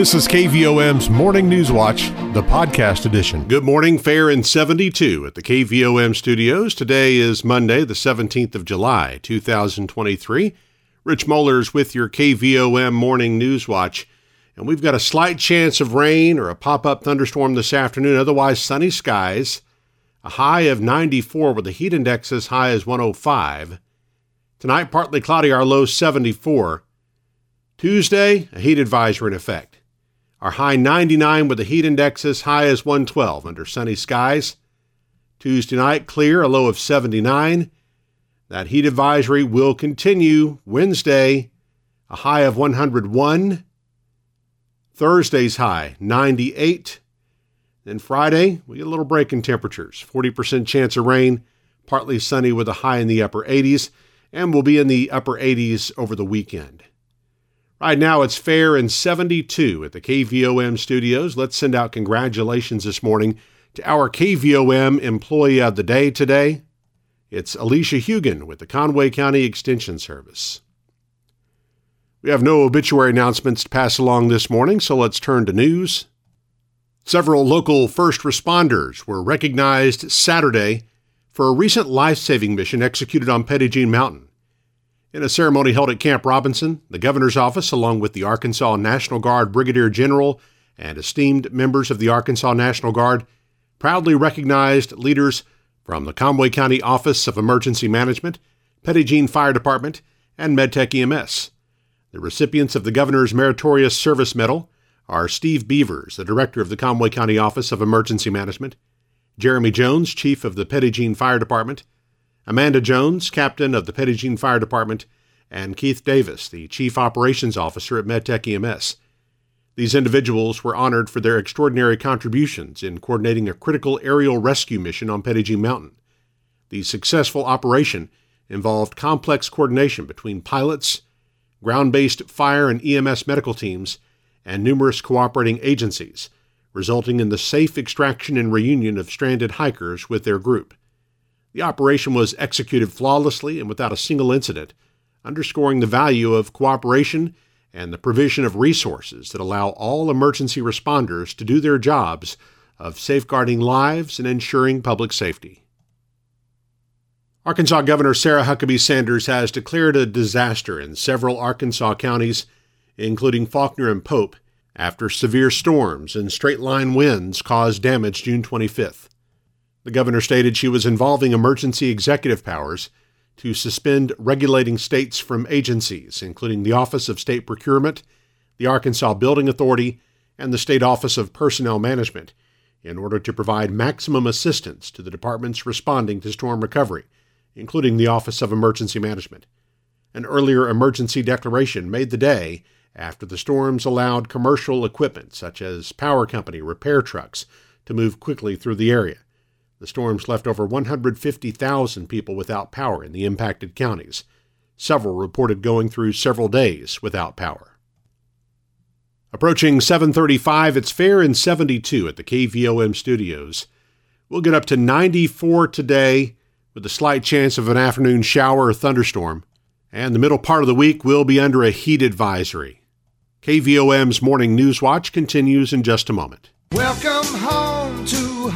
This is KVOM's Morning News Watch, the podcast edition. Good morning, fair and 72 at the KVOM studios. Today is Monday, the 17th of July, 2023. Rich Mollers with your KVOM Morning News Watch. And we've got a slight chance of rain or a pop up thunderstorm this afternoon, otherwise sunny skies. A high of 94 with a heat index as high as 105. Tonight, partly cloudy, our low 74. Tuesday, a heat advisory in effect. Our high 99 with the heat index as high as 112 under sunny skies. Tuesday night, clear, a low of 79. That heat advisory will continue Wednesday, a high of 101. Thursday's high, 98. Then Friday, we get a little break in temperatures 40% chance of rain, partly sunny with a high in the upper 80s, and we'll be in the upper 80s over the weekend. Right now, it's fair and 72 at the KVOM studios. Let's send out congratulations this morning to our KVOM employee of the day today. It's Alicia Hugan with the Conway County Extension Service. We have no obituary announcements to pass along this morning, so let's turn to news. Several local first responders were recognized Saturday for a recent life saving mission executed on Jean Mountain. In a ceremony held at Camp Robinson, the governor's office, along with the Arkansas National Guard Brigadier General and esteemed members of the Arkansas National Guard, proudly recognized leaders from the Conway County Office of Emergency Management, Jean Fire Department, and MedTech EMS. The recipients of the Governor's Meritorious Service Medal are Steve Beavers, the Director of the Conway County Office of Emergency Management, Jeremy Jones, Chief of the Jean Fire Department, Amanda Jones, captain of the Jean Fire Department, and Keith Davis, the chief operations officer at MedTech EMS. These individuals were honored for their extraordinary contributions in coordinating a critical aerial rescue mission on Jean Mountain. The successful operation involved complex coordination between pilots, ground based fire and EMS medical teams, and numerous cooperating agencies, resulting in the safe extraction and reunion of stranded hikers with their group. The operation was executed flawlessly and without a single incident, underscoring the value of cooperation and the provision of resources that allow all emergency responders to do their jobs of safeguarding lives and ensuring public safety. Arkansas Governor Sarah Huckabee Sanders has declared a disaster in several Arkansas counties, including Faulkner and Pope, after severe storms and straight line winds caused damage June 25th. The governor stated she was involving emergency executive powers to suspend regulating states from agencies, including the Office of State Procurement, the Arkansas Building Authority, and the State Office of Personnel Management, in order to provide maximum assistance to the departments responding to storm recovery, including the Office of Emergency Management. An earlier emergency declaration made the day after the storms allowed commercial equipment, such as power company repair trucks, to move quickly through the area. The storms left over 150,000 people without power in the impacted counties. Several reported going through several days without power. Approaching 735, it's fair and 72 at the KVOM studios. We'll get up to 94 today with a slight chance of an afternoon shower or thunderstorm. And the middle part of the week will be under a heat advisory. KVOM's Morning News Watch continues in just a moment. Welcome home to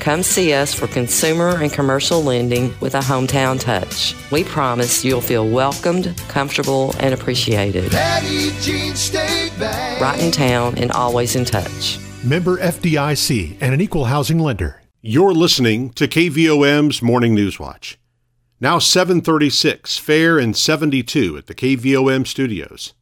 Come see us for consumer and commercial lending with a hometown touch. We promise you'll feel welcomed, comfortable, and appreciated. Petit Jean State Bank. Right in town and always in touch. Member FDIC and an equal housing lender. You're listening to KVOM's Morning News Watch. Now 736, fair and 72 at the KVOM studios.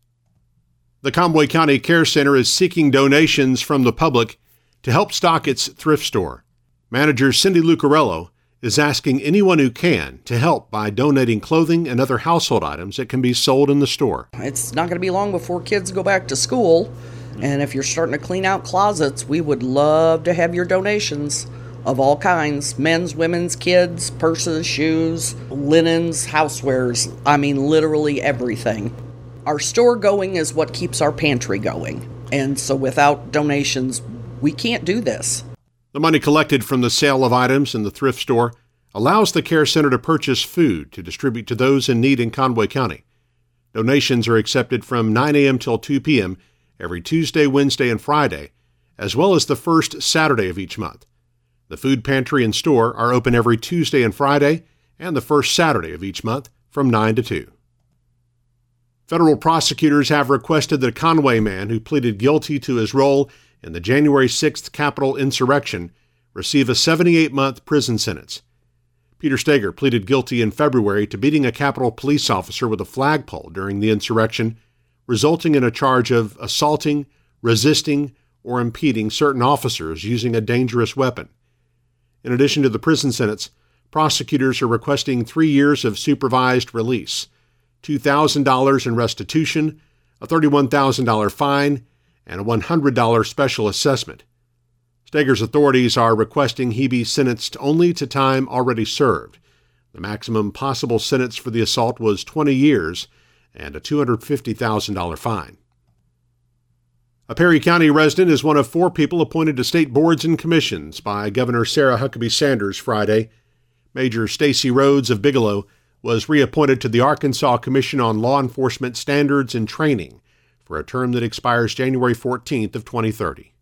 The Conway County Care Center is seeking donations from the public to help stock its thrift store. Manager Cindy Lucarello is asking anyone who can to help by donating clothing and other household items that can be sold in the store. It's not going to be long before kids go back to school. And if you're starting to clean out closets, we would love to have your donations of all kinds men's, women's, kids, purses, shoes, linens, housewares. I mean, literally everything. Our store going is what keeps our pantry going. And so without donations, we can't do this. The money collected from the sale of items in the thrift store allows the Care Center to purchase food to distribute to those in need in Conway County. Donations are accepted from 9 a.m. till 2 p.m. every Tuesday, Wednesday, and Friday, as well as the first Saturday of each month. The food pantry and store are open every Tuesday and Friday and the first Saturday of each month from 9 to 2. Federal prosecutors have requested that a Conway man who pleaded guilty to his role in the January 6th Capitol insurrection receive a 78 month prison sentence. Peter Stager pleaded guilty in February to beating a Capitol police officer with a flagpole during the insurrection, resulting in a charge of assaulting, resisting, or impeding certain officers using a dangerous weapon. In addition to the prison sentence, prosecutors are requesting three years of supervised release, $2,000 in restitution, a $31,000 fine, and a $100 special assessment. Stager's authorities are requesting he be sentenced only to time already served. The maximum possible sentence for the assault was 20 years and a $250,000 fine. A Perry County resident is one of four people appointed to state boards and commissions by Governor Sarah Huckabee Sanders Friday. Major Stacy Rhodes of Bigelow was reappointed to the Arkansas Commission on Law Enforcement Standards and Training for a term that expires January 14th of 2030.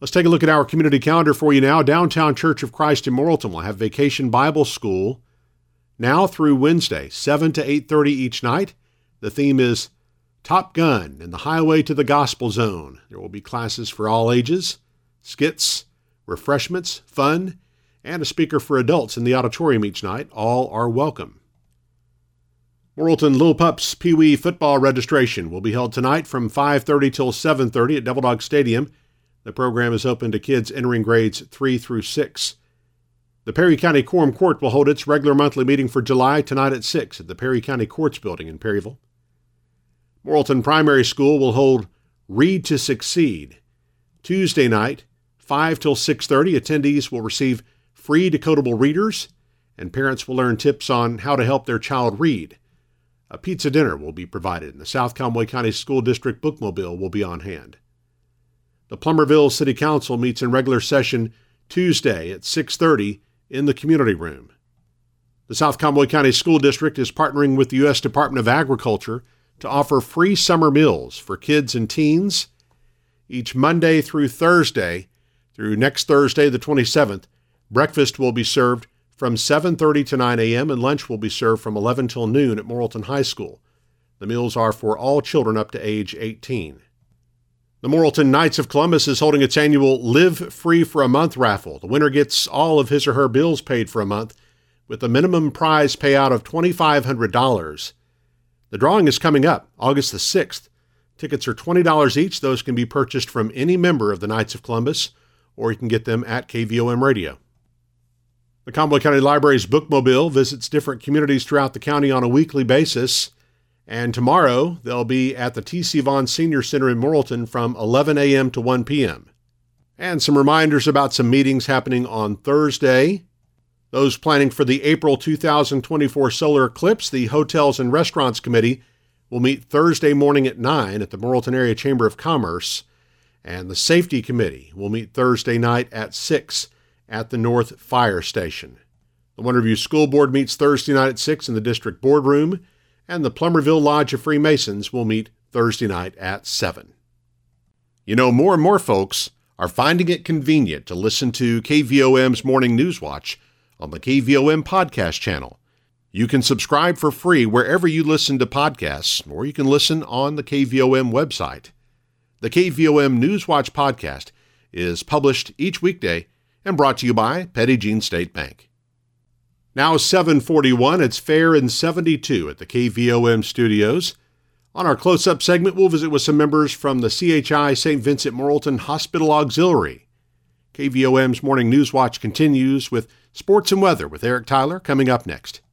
Let's take a look at our community calendar for you now. Downtown Church of Christ in Morrilton will have Vacation Bible School now through Wednesday, 7 to 8:30 each night. The theme is Top Gun and the Highway to the Gospel Zone. There will be classes for all ages, skits, refreshments, fun, and a speaker for adults in the auditorium each night. All are welcome. Morrilton Little Pups Pee Wee football registration will be held tonight from 5:30 till 7:30 at Devil Dog Stadium. The program is open to kids entering grades 3 through 6. The Perry County Quorum Court will hold its regular monthly meeting for July tonight at 6 at the Perry County Courts Building in Perryville. Morrilton Primary School will hold Read to Succeed. Tuesday night, 5 till 6:30, attendees will receive free decodable readers and parents will learn tips on how to help their child read. A pizza dinner will be provided and the South Conway County School District bookmobile will be on hand. The Plumerville City Council meets in regular session Tuesday at 6:30 in the community room. The South Conway County School District is partnering with the U.S. Department of Agriculture to offer free summer meals for kids and teens each Monday through Thursday through next Thursday the 27th. Breakfast will be served from 7:30 to 9 a.m. and lunch will be served from 11 till noon at Morrilton High School. The meals are for all children up to age 18. The Morrilton Knights of Columbus is holding its annual Live Free for a Month raffle. The winner gets all of his or her bills paid for a month with a minimum prize payout of $2,500. The drawing is coming up August the 6th. Tickets are $20 each. Those can be purchased from any member of the Knights of Columbus, or you can get them at KVOM Radio. The Conway County Library's Bookmobile visits different communities throughout the county on a weekly basis. And tomorrow, they'll be at the T.C. Vaughn Senior Center in Morrilton from 11 a.m. to 1 p.m. And some reminders about some meetings happening on Thursday. Those planning for the April 2024 solar eclipse, the Hotels and Restaurants Committee will meet Thursday morning at 9 at the Morrilton Area Chamber of Commerce, and the Safety Committee will meet Thursday night at 6 at the North Fire Station. The Wonderview School Board meets Thursday night at 6 in the district boardroom, and the Plumerville Lodge of Freemasons will meet Thursday night at 7. You know, more and more folks are finding it convenient to listen to KVOM's Morning News Watch on the KVOM podcast channel. You can subscribe for free wherever you listen to podcasts, or you can listen on the KVOM website. The KVOM Newswatch podcast is published each weekday and brought to you by Petit Jean State Bank. Now 741, it's fair and 72 at the KVOM studios. On our close-up segment, we'll visit with some members from the CHI St. Vincent Morrilton Hospital Auxiliary. KVOM's Morning News Watch continues with sports and weather with Eric Tyler coming up next.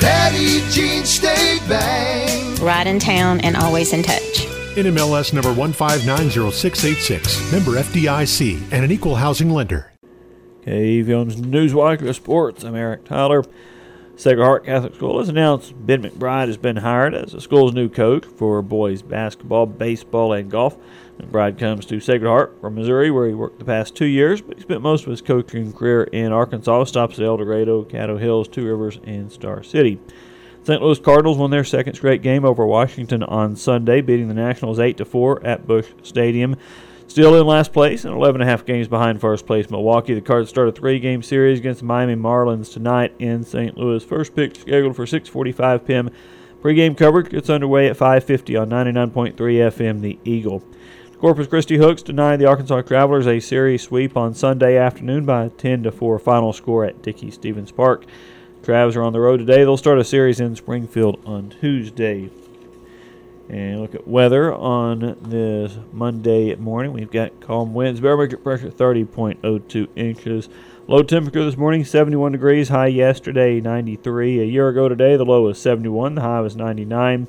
Petit Jean State Bank. Right in town and always in touch. NMLS number 1590686, member FDIC, and an equal housing lender. KVOM's Newswire Sports. I'm Eric Tyler. Sacred Heart Catholic School has announced Ben McBride has been hired as the school's new coach for boys basketball, baseball, and golf. McBride comes to Sacred Heart from Missouri, where he worked the past two years, but he spent most of his coaching career in Arkansas, stops at El Dorado, Caddo Hills, Two Rivers, and Star City. St. Louis Cardinals won their second straight game over Washington on Sunday, beating the Nationals 8 to 4 at Busch Stadium. Still in last place and 11 and a half games behind first place Milwaukee. The Cards start a three-game series against the Miami Marlins tonight in St. Louis. First pitch scheduled for 6:45 p.m. Pre-game coverage gets underway at 5:50 on 99.3 FM. The Eagle. Corpus Christi Hooks denied the Arkansas Travelers a series sweep on Sunday afternoon by a 10 to 4 final score at Dickey Stephens Park. Travs are on the road today. They'll start a series in Springfield on Tuesday. And look at weather on this Monday morning. We've got calm winds, barometric pressure 30.02 inches. Low temperature this morning 71 degrees, high yesterday 93. A year ago today, the low was 71, the high was 99.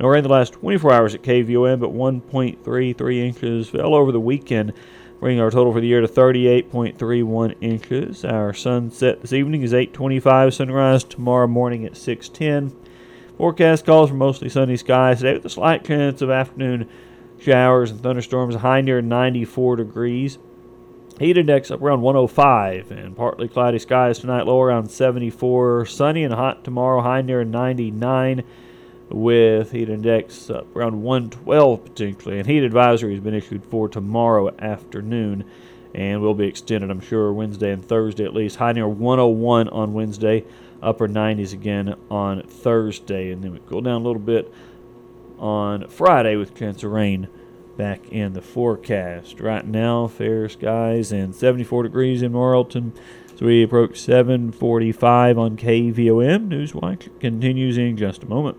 No rain the last 24 hours at KVOM, but 1.33 inches fell over the weekend, bringing our total for the year to 38.31 inches. Our sunset this evening is 8:25. Sunrise tomorrow morning at 6:10. Forecast calls for mostly sunny skies today with a slight chance of afternoon showers and thunderstorms. High near 94 degrees. Heat index up around 105 and partly cloudy skies tonight, low around 74. Sunny and hot tomorrow, high near 99 with heat index up uh, around 112 potentially. And heat advisory has been issued for tomorrow afternoon and will be extended, I'm sure, Wednesday and Thursday at least. High near 101 on Wednesday, upper 90s again on Thursday. And then we cool down a little bit on Friday with chance of rain back in the forecast. Right now, fair skies and 74 degrees in Morrilton. So we approach 745 on KVOM. Newswatch continues in just a moment.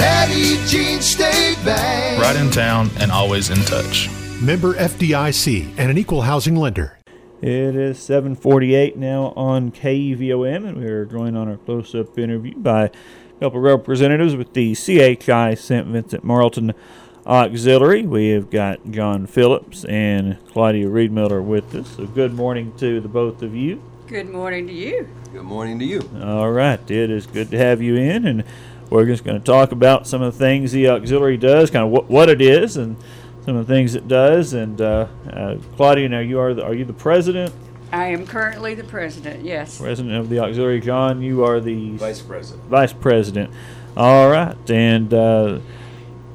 Petit Jean State Bank. Right in town and always in touch. Member FDIC, and an equal housing lender. It is 748 now on KVOM, and we are joined on our close-up interview by a couple of representatives with the CHI St. Vincent Morrilton Auxiliary. We have got John Phillips and Claudia Reedmiller with us. So good morning to the both of you. Good morning to you. Good morning to you. All right, it is good to have you in, and we're just going to talk about some of the things the auxiliary does, kind of what, what it is, and some of the things it does. And uh, uh, Claudia, now you are the, are you the president? I am currently the president, yes. President of the auxiliary. John, you are the Vice President. vice president. All right, and uh,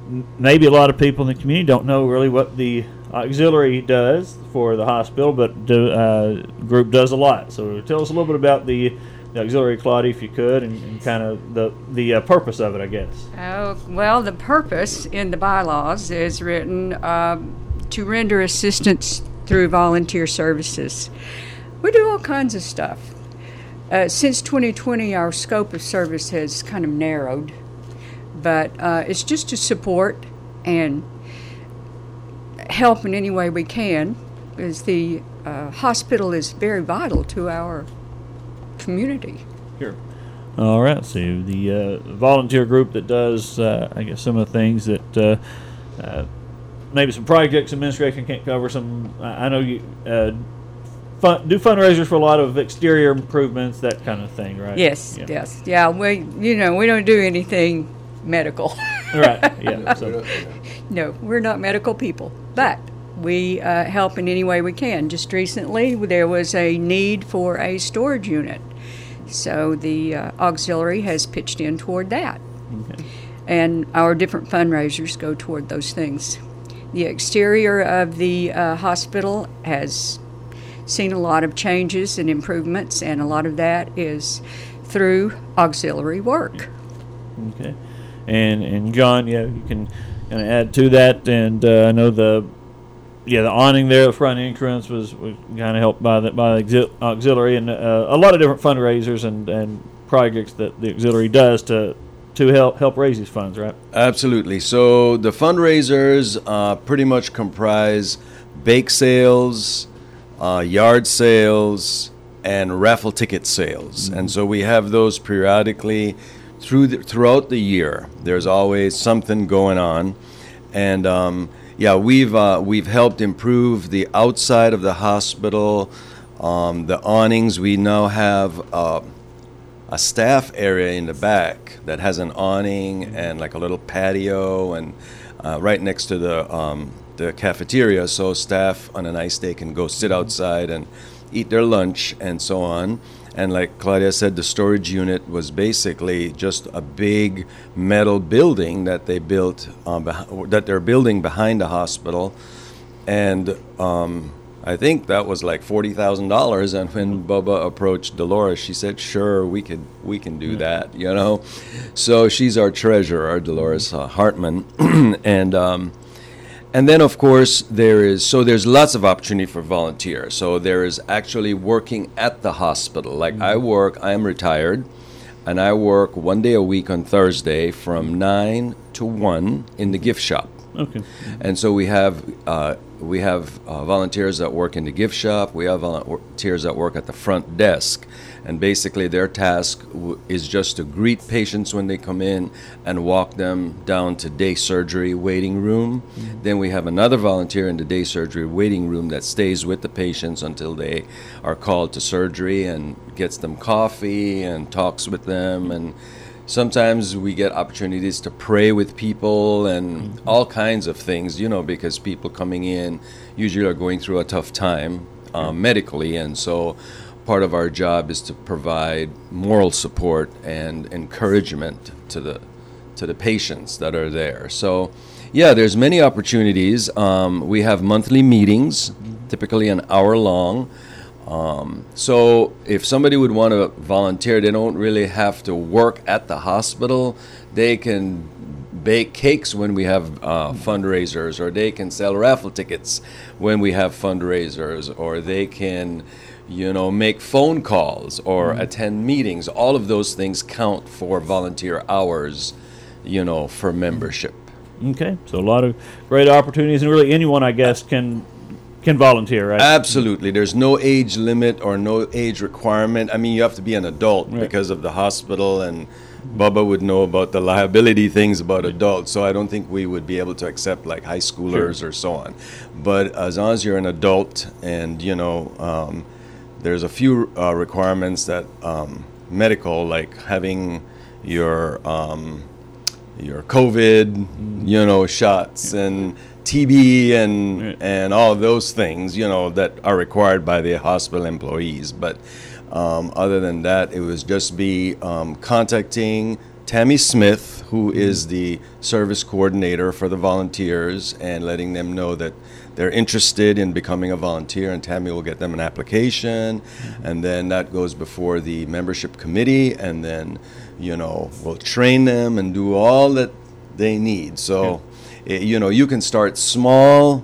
n- maybe a lot of people in the community don't know really what the auxiliary does for the hospital, but the uh, group does a lot. So tell us a little bit about the, the auxiliary, Claudia, if you could, and, and kind of the the uh, purpose of it, I guess. Oh, well, the purpose in the bylaws is written um, to render assistance through volunteer services. We do all kinds of stuff. Uh, since 2020, our scope of service has kind of narrowed, but uh, it's just to support and help in any way we can, because the uh, hospital is very vital to our community. Sure. All right. So the uh, volunteer group that does, uh, I guess, some of the things that uh, uh, maybe some projects administration can't cover. Some I I know you uh, fun, do fundraisers for a lot of exterior improvements, that kind of thing, right? Yes, Yeah. yes, yeah. We, you know, we don't do anything medical. Right. Yeah. So, No, we're not medical people, but we uh, help in any way we can. Just recently, there was a need for a storage unit, so the uh, auxiliary has pitched in toward that. And our different fundraisers go toward those things. The exterior of the uh, hospital has seen a lot of changes and improvements, and a lot of that is through auxiliary work. Okay. And and John, yeah, you can kind of add to that. And uh, I know the yeah the awning there, the front entrance was, was kind of helped by the by the auxiliary and uh, a lot of different fundraisers and, and projects that the auxiliary does to to help help raise these funds, right? Absolutely. So the fundraisers uh, pretty much comprise bake sales, uh, yard sales, and raffle ticket sales, and so we have those periodically through the, throughout the year. There's always something going on, and um, yeah, we've uh, we've helped improve the outside of the hospital. Um, the awnings we now have. Uh, a staff area in the back that has an awning and like a little patio and uh, right next to the um, the cafeteria, so staff on a nice day can go sit outside and eat their lunch and so on. And like Claudia said, the storage unit was basically just a big metal building that they built um, beh- that they're building behind the hospital, and um, I think that was like forty thousand dollars. And when Bubba approached Dolores, she said, "Sure, we could, we can do that." You know, so she's our treasurer, Dolores uh, Hartman, and um, and then of course there is so there's lots of opportunity for volunteers. So there is actually working at the hospital. Like I work, I am retired, and I work one day a week on Thursday from nine to one in the gift shop. Okay. And so we have uh, we have uh, volunteers that work in the gift shop. We have volunteers that work at the front desk, and basically their task w- is just to greet patients when they come in and walk them down to day surgery waiting room. Then we have another volunteer in the day surgery waiting room that stays with the patients until they are called to surgery and gets them coffee and talks with them and sometimes we get opportunities to pray with people and all kinds of things, you know, because people coming in usually are going through a tough time um, medically, and so part of our job is to provide moral support and encouragement to the to the patients that are there. So, yeah, there's many opportunities. Um, we have monthly meetings, typically an hour long. Um, so if somebody would want to volunteer, they don't really have to work at the hospital. They can bake cakes when we have uh, fundraisers, or they can sell raffle tickets when we have fundraisers, or they can, you know, make phone calls or attend meetings. All of those things count for volunteer hours, you know, for membership. Okay. So a lot of great opportunities, and really anyone, I guess, can can volunteer, right? Absolutely. There's no age limit or no age requirement. I mean, you have to be an adult Right. because of the hospital, and Bubba would know about the liability things about adults. So I don't think we would be able to accept like high schoolers or so on. But as long as you're an adult and, you know, um, there's a few uh, requirements that um, medical, like having your um, your COVID, you know, shots and TB and Right. and all those things, you know, that are required by the hospital employees. But um, other than that, it was just be um, contacting Tammy Smith, who is the service coordinator for the volunteers, and letting them know that they're interested in becoming a volunteer, and Tammy will get them an application, and then that goes before the membership committee, and then you know we'll train them and do all that they need. So, eh, you know, you can start small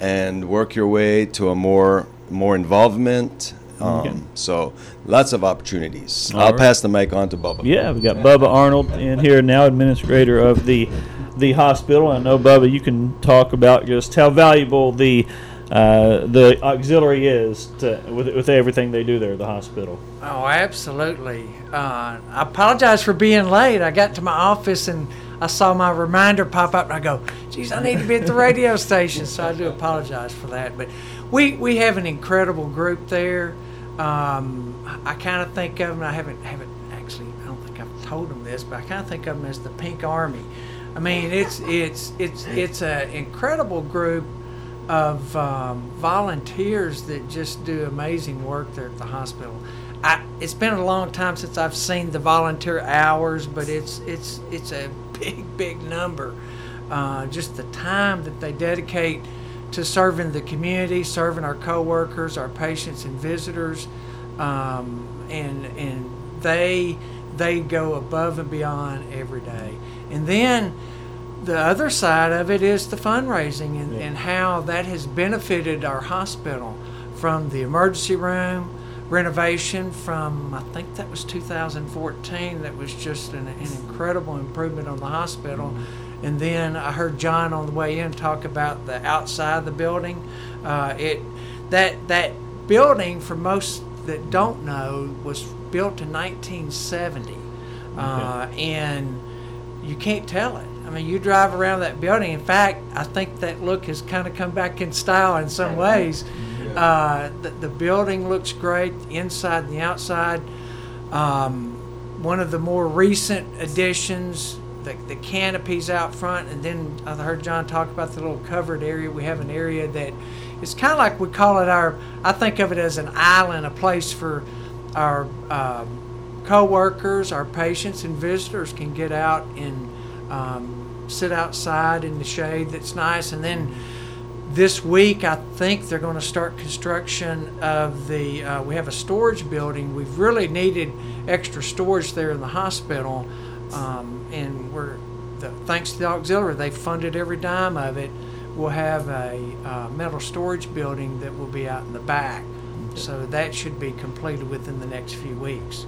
and work your way to a more more involvement. Um, So, lots of opportunities. All I'll right. pass the mic on to Bubba. Yeah, we got Bubba Arnold in here now, administrator of the the hospital. I know Bubba, you can talk about just how valuable the uh, the auxiliary is to, with with everything they do there at the hospital. Oh, absolutely. Uh, I apologize for being late. I got to my office and I saw my reminder pop up, and I go, "Geez, I need to be at the radio station." So I do apologize for that. But we we have an incredible group there. Um, I, kind of think of them. I haven't haven't actually. I don't think I've told them this, but I kind of think of them as the Pink Army. I mean, it's it's it's it's an incredible group of um, volunteers that just do amazing work there at the hospital. I, it's been a long time since I've seen the volunteer hours, but it's it's it's a big big number. Uh, just the time that they dedicate to serving the community, serving our coworkers, our patients and visitors, um, and and they they go above and beyond every day. And then the other side of it is the fundraising and, and how that has benefited our hospital from the emergency room renovation from I think that was 2014 that was just an, an incredible improvement on the hospital. And then I heard John on the way in talk about the outside of the building. Uh, it that that building for most that don't know was built in 1970 uh, and you can't tell it I mean, you drive around that building. In fact, I think that look has kind of come back in style in some ways. Uh, the, the building looks great, inside and the outside. Um, one of the more recent additions, the, the canopies out front, and then I heard John talk about the little covered area. We have an area that it's kind of like we call it our, I think of it as an island, a place for our um, co-workers, our patients and visitors can get out and um, sit outside in the shade that's nice. And then this week, I think they're going to start construction of the. Uh, we have a storage building. We've really needed extra storage there in the hospital, um, and we're the, thanks to the auxiliary, they funded every dime of it. We'll have a uh, metal storage building that will be out in the back. So that should be completed within the next few weeks.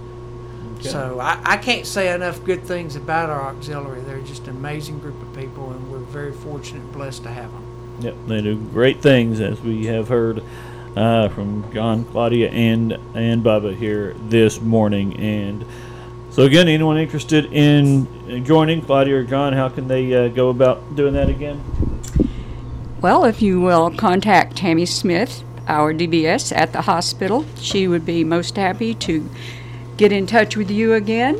So I, I can't say enough good things about our auxiliary. They're just an amazing group of people, and we're very fortunate and blessed to have them. Yep, they do great things, as we have heard uh, from John, Claudia, and and Bubba here this morning. And so again, anyone interested in joining Claudia or John, how can they uh, go about doing that again? Well, if you will contact Tammy Smith, our DBS at the hospital, she would be most happy to get in touch with you again.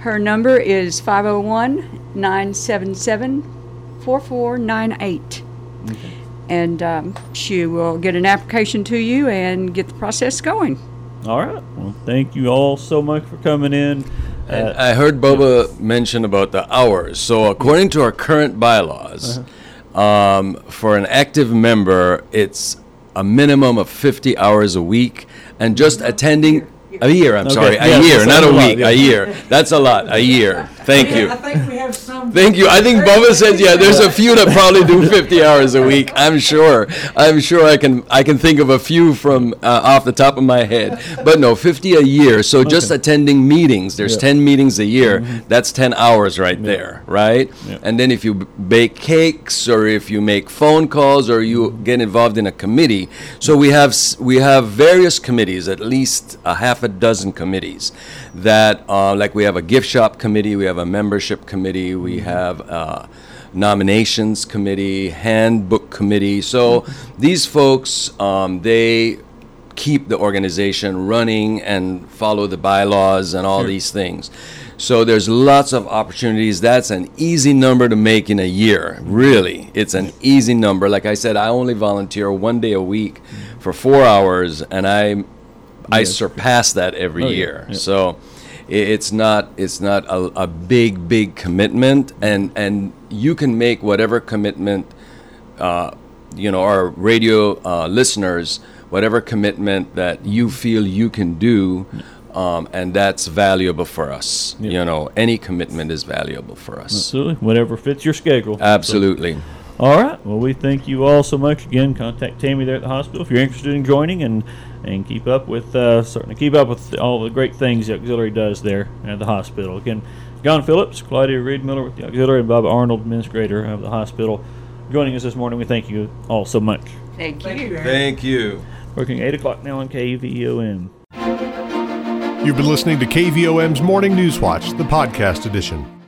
Her number is 501 977 4498. And um, she will get an application to you and get the process going. All right. Well, thank you all so much for coming in. And Uh, I heard Bubba mention about the hours. So according to our current bylaws, um, for an active member, it's a minimum of 50 hours a week, and just attending a year. I'm Okay, sorry, a yes, year, not a a lot, week. yeah. A year. That's a lot. A year. Thank you. I think we have some. Thank you. I think Bubba says yeah. There's a few that probably do 50 hours a week. I'm sure. I'm sure I can. I can think of a few from uh, off the top of my head. But no, 50 a year. So just attending meetings. There's Yeah. 10 meetings a year. That's 10 hours right there, right? Yeah. And then if you bake cakes or if you make phone calls or you get involved in a committee. So we have we have various committees, at least a half a dozen committees that uh, like we have a gift shop committee, we have a membership committee, we have uh, nominations committee, handbook committee. So these folks, um, they keep the organization running and follow the bylaws and all these things. So there's lots of opportunities. That's an easy number to make in a year. Really, it's an easy number. Like I said, I only volunteer one day a week for four hours, and I I surpass that every Oh, year. yeah. So it's not it's not a, a big big commitment, and and you can make whatever commitment uh, you know, our radio uh, listeners, whatever commitment that you feel you can do, um, and that's valuable for us. You know, any commitment is valuable for us. Absolutely. Whatever fits your schedule. Absolutely. All right. Well, we thank you all so much. Again, contact Tammy there at the hospital if you're interested in joining and and keep up with uh, certainly keep up with all the great things the auxiliary does there at the hospital. Again, John Phillips, Claudia Reed Miller with the auxiliary, and Bob Arnold, administrator of the hospital, joining us this morning. We thank you all so much. Thank you. Thank you. Working eight o'clock now on KVOM. You've been listening to KVOM's Morning News Watch, the podcast edition.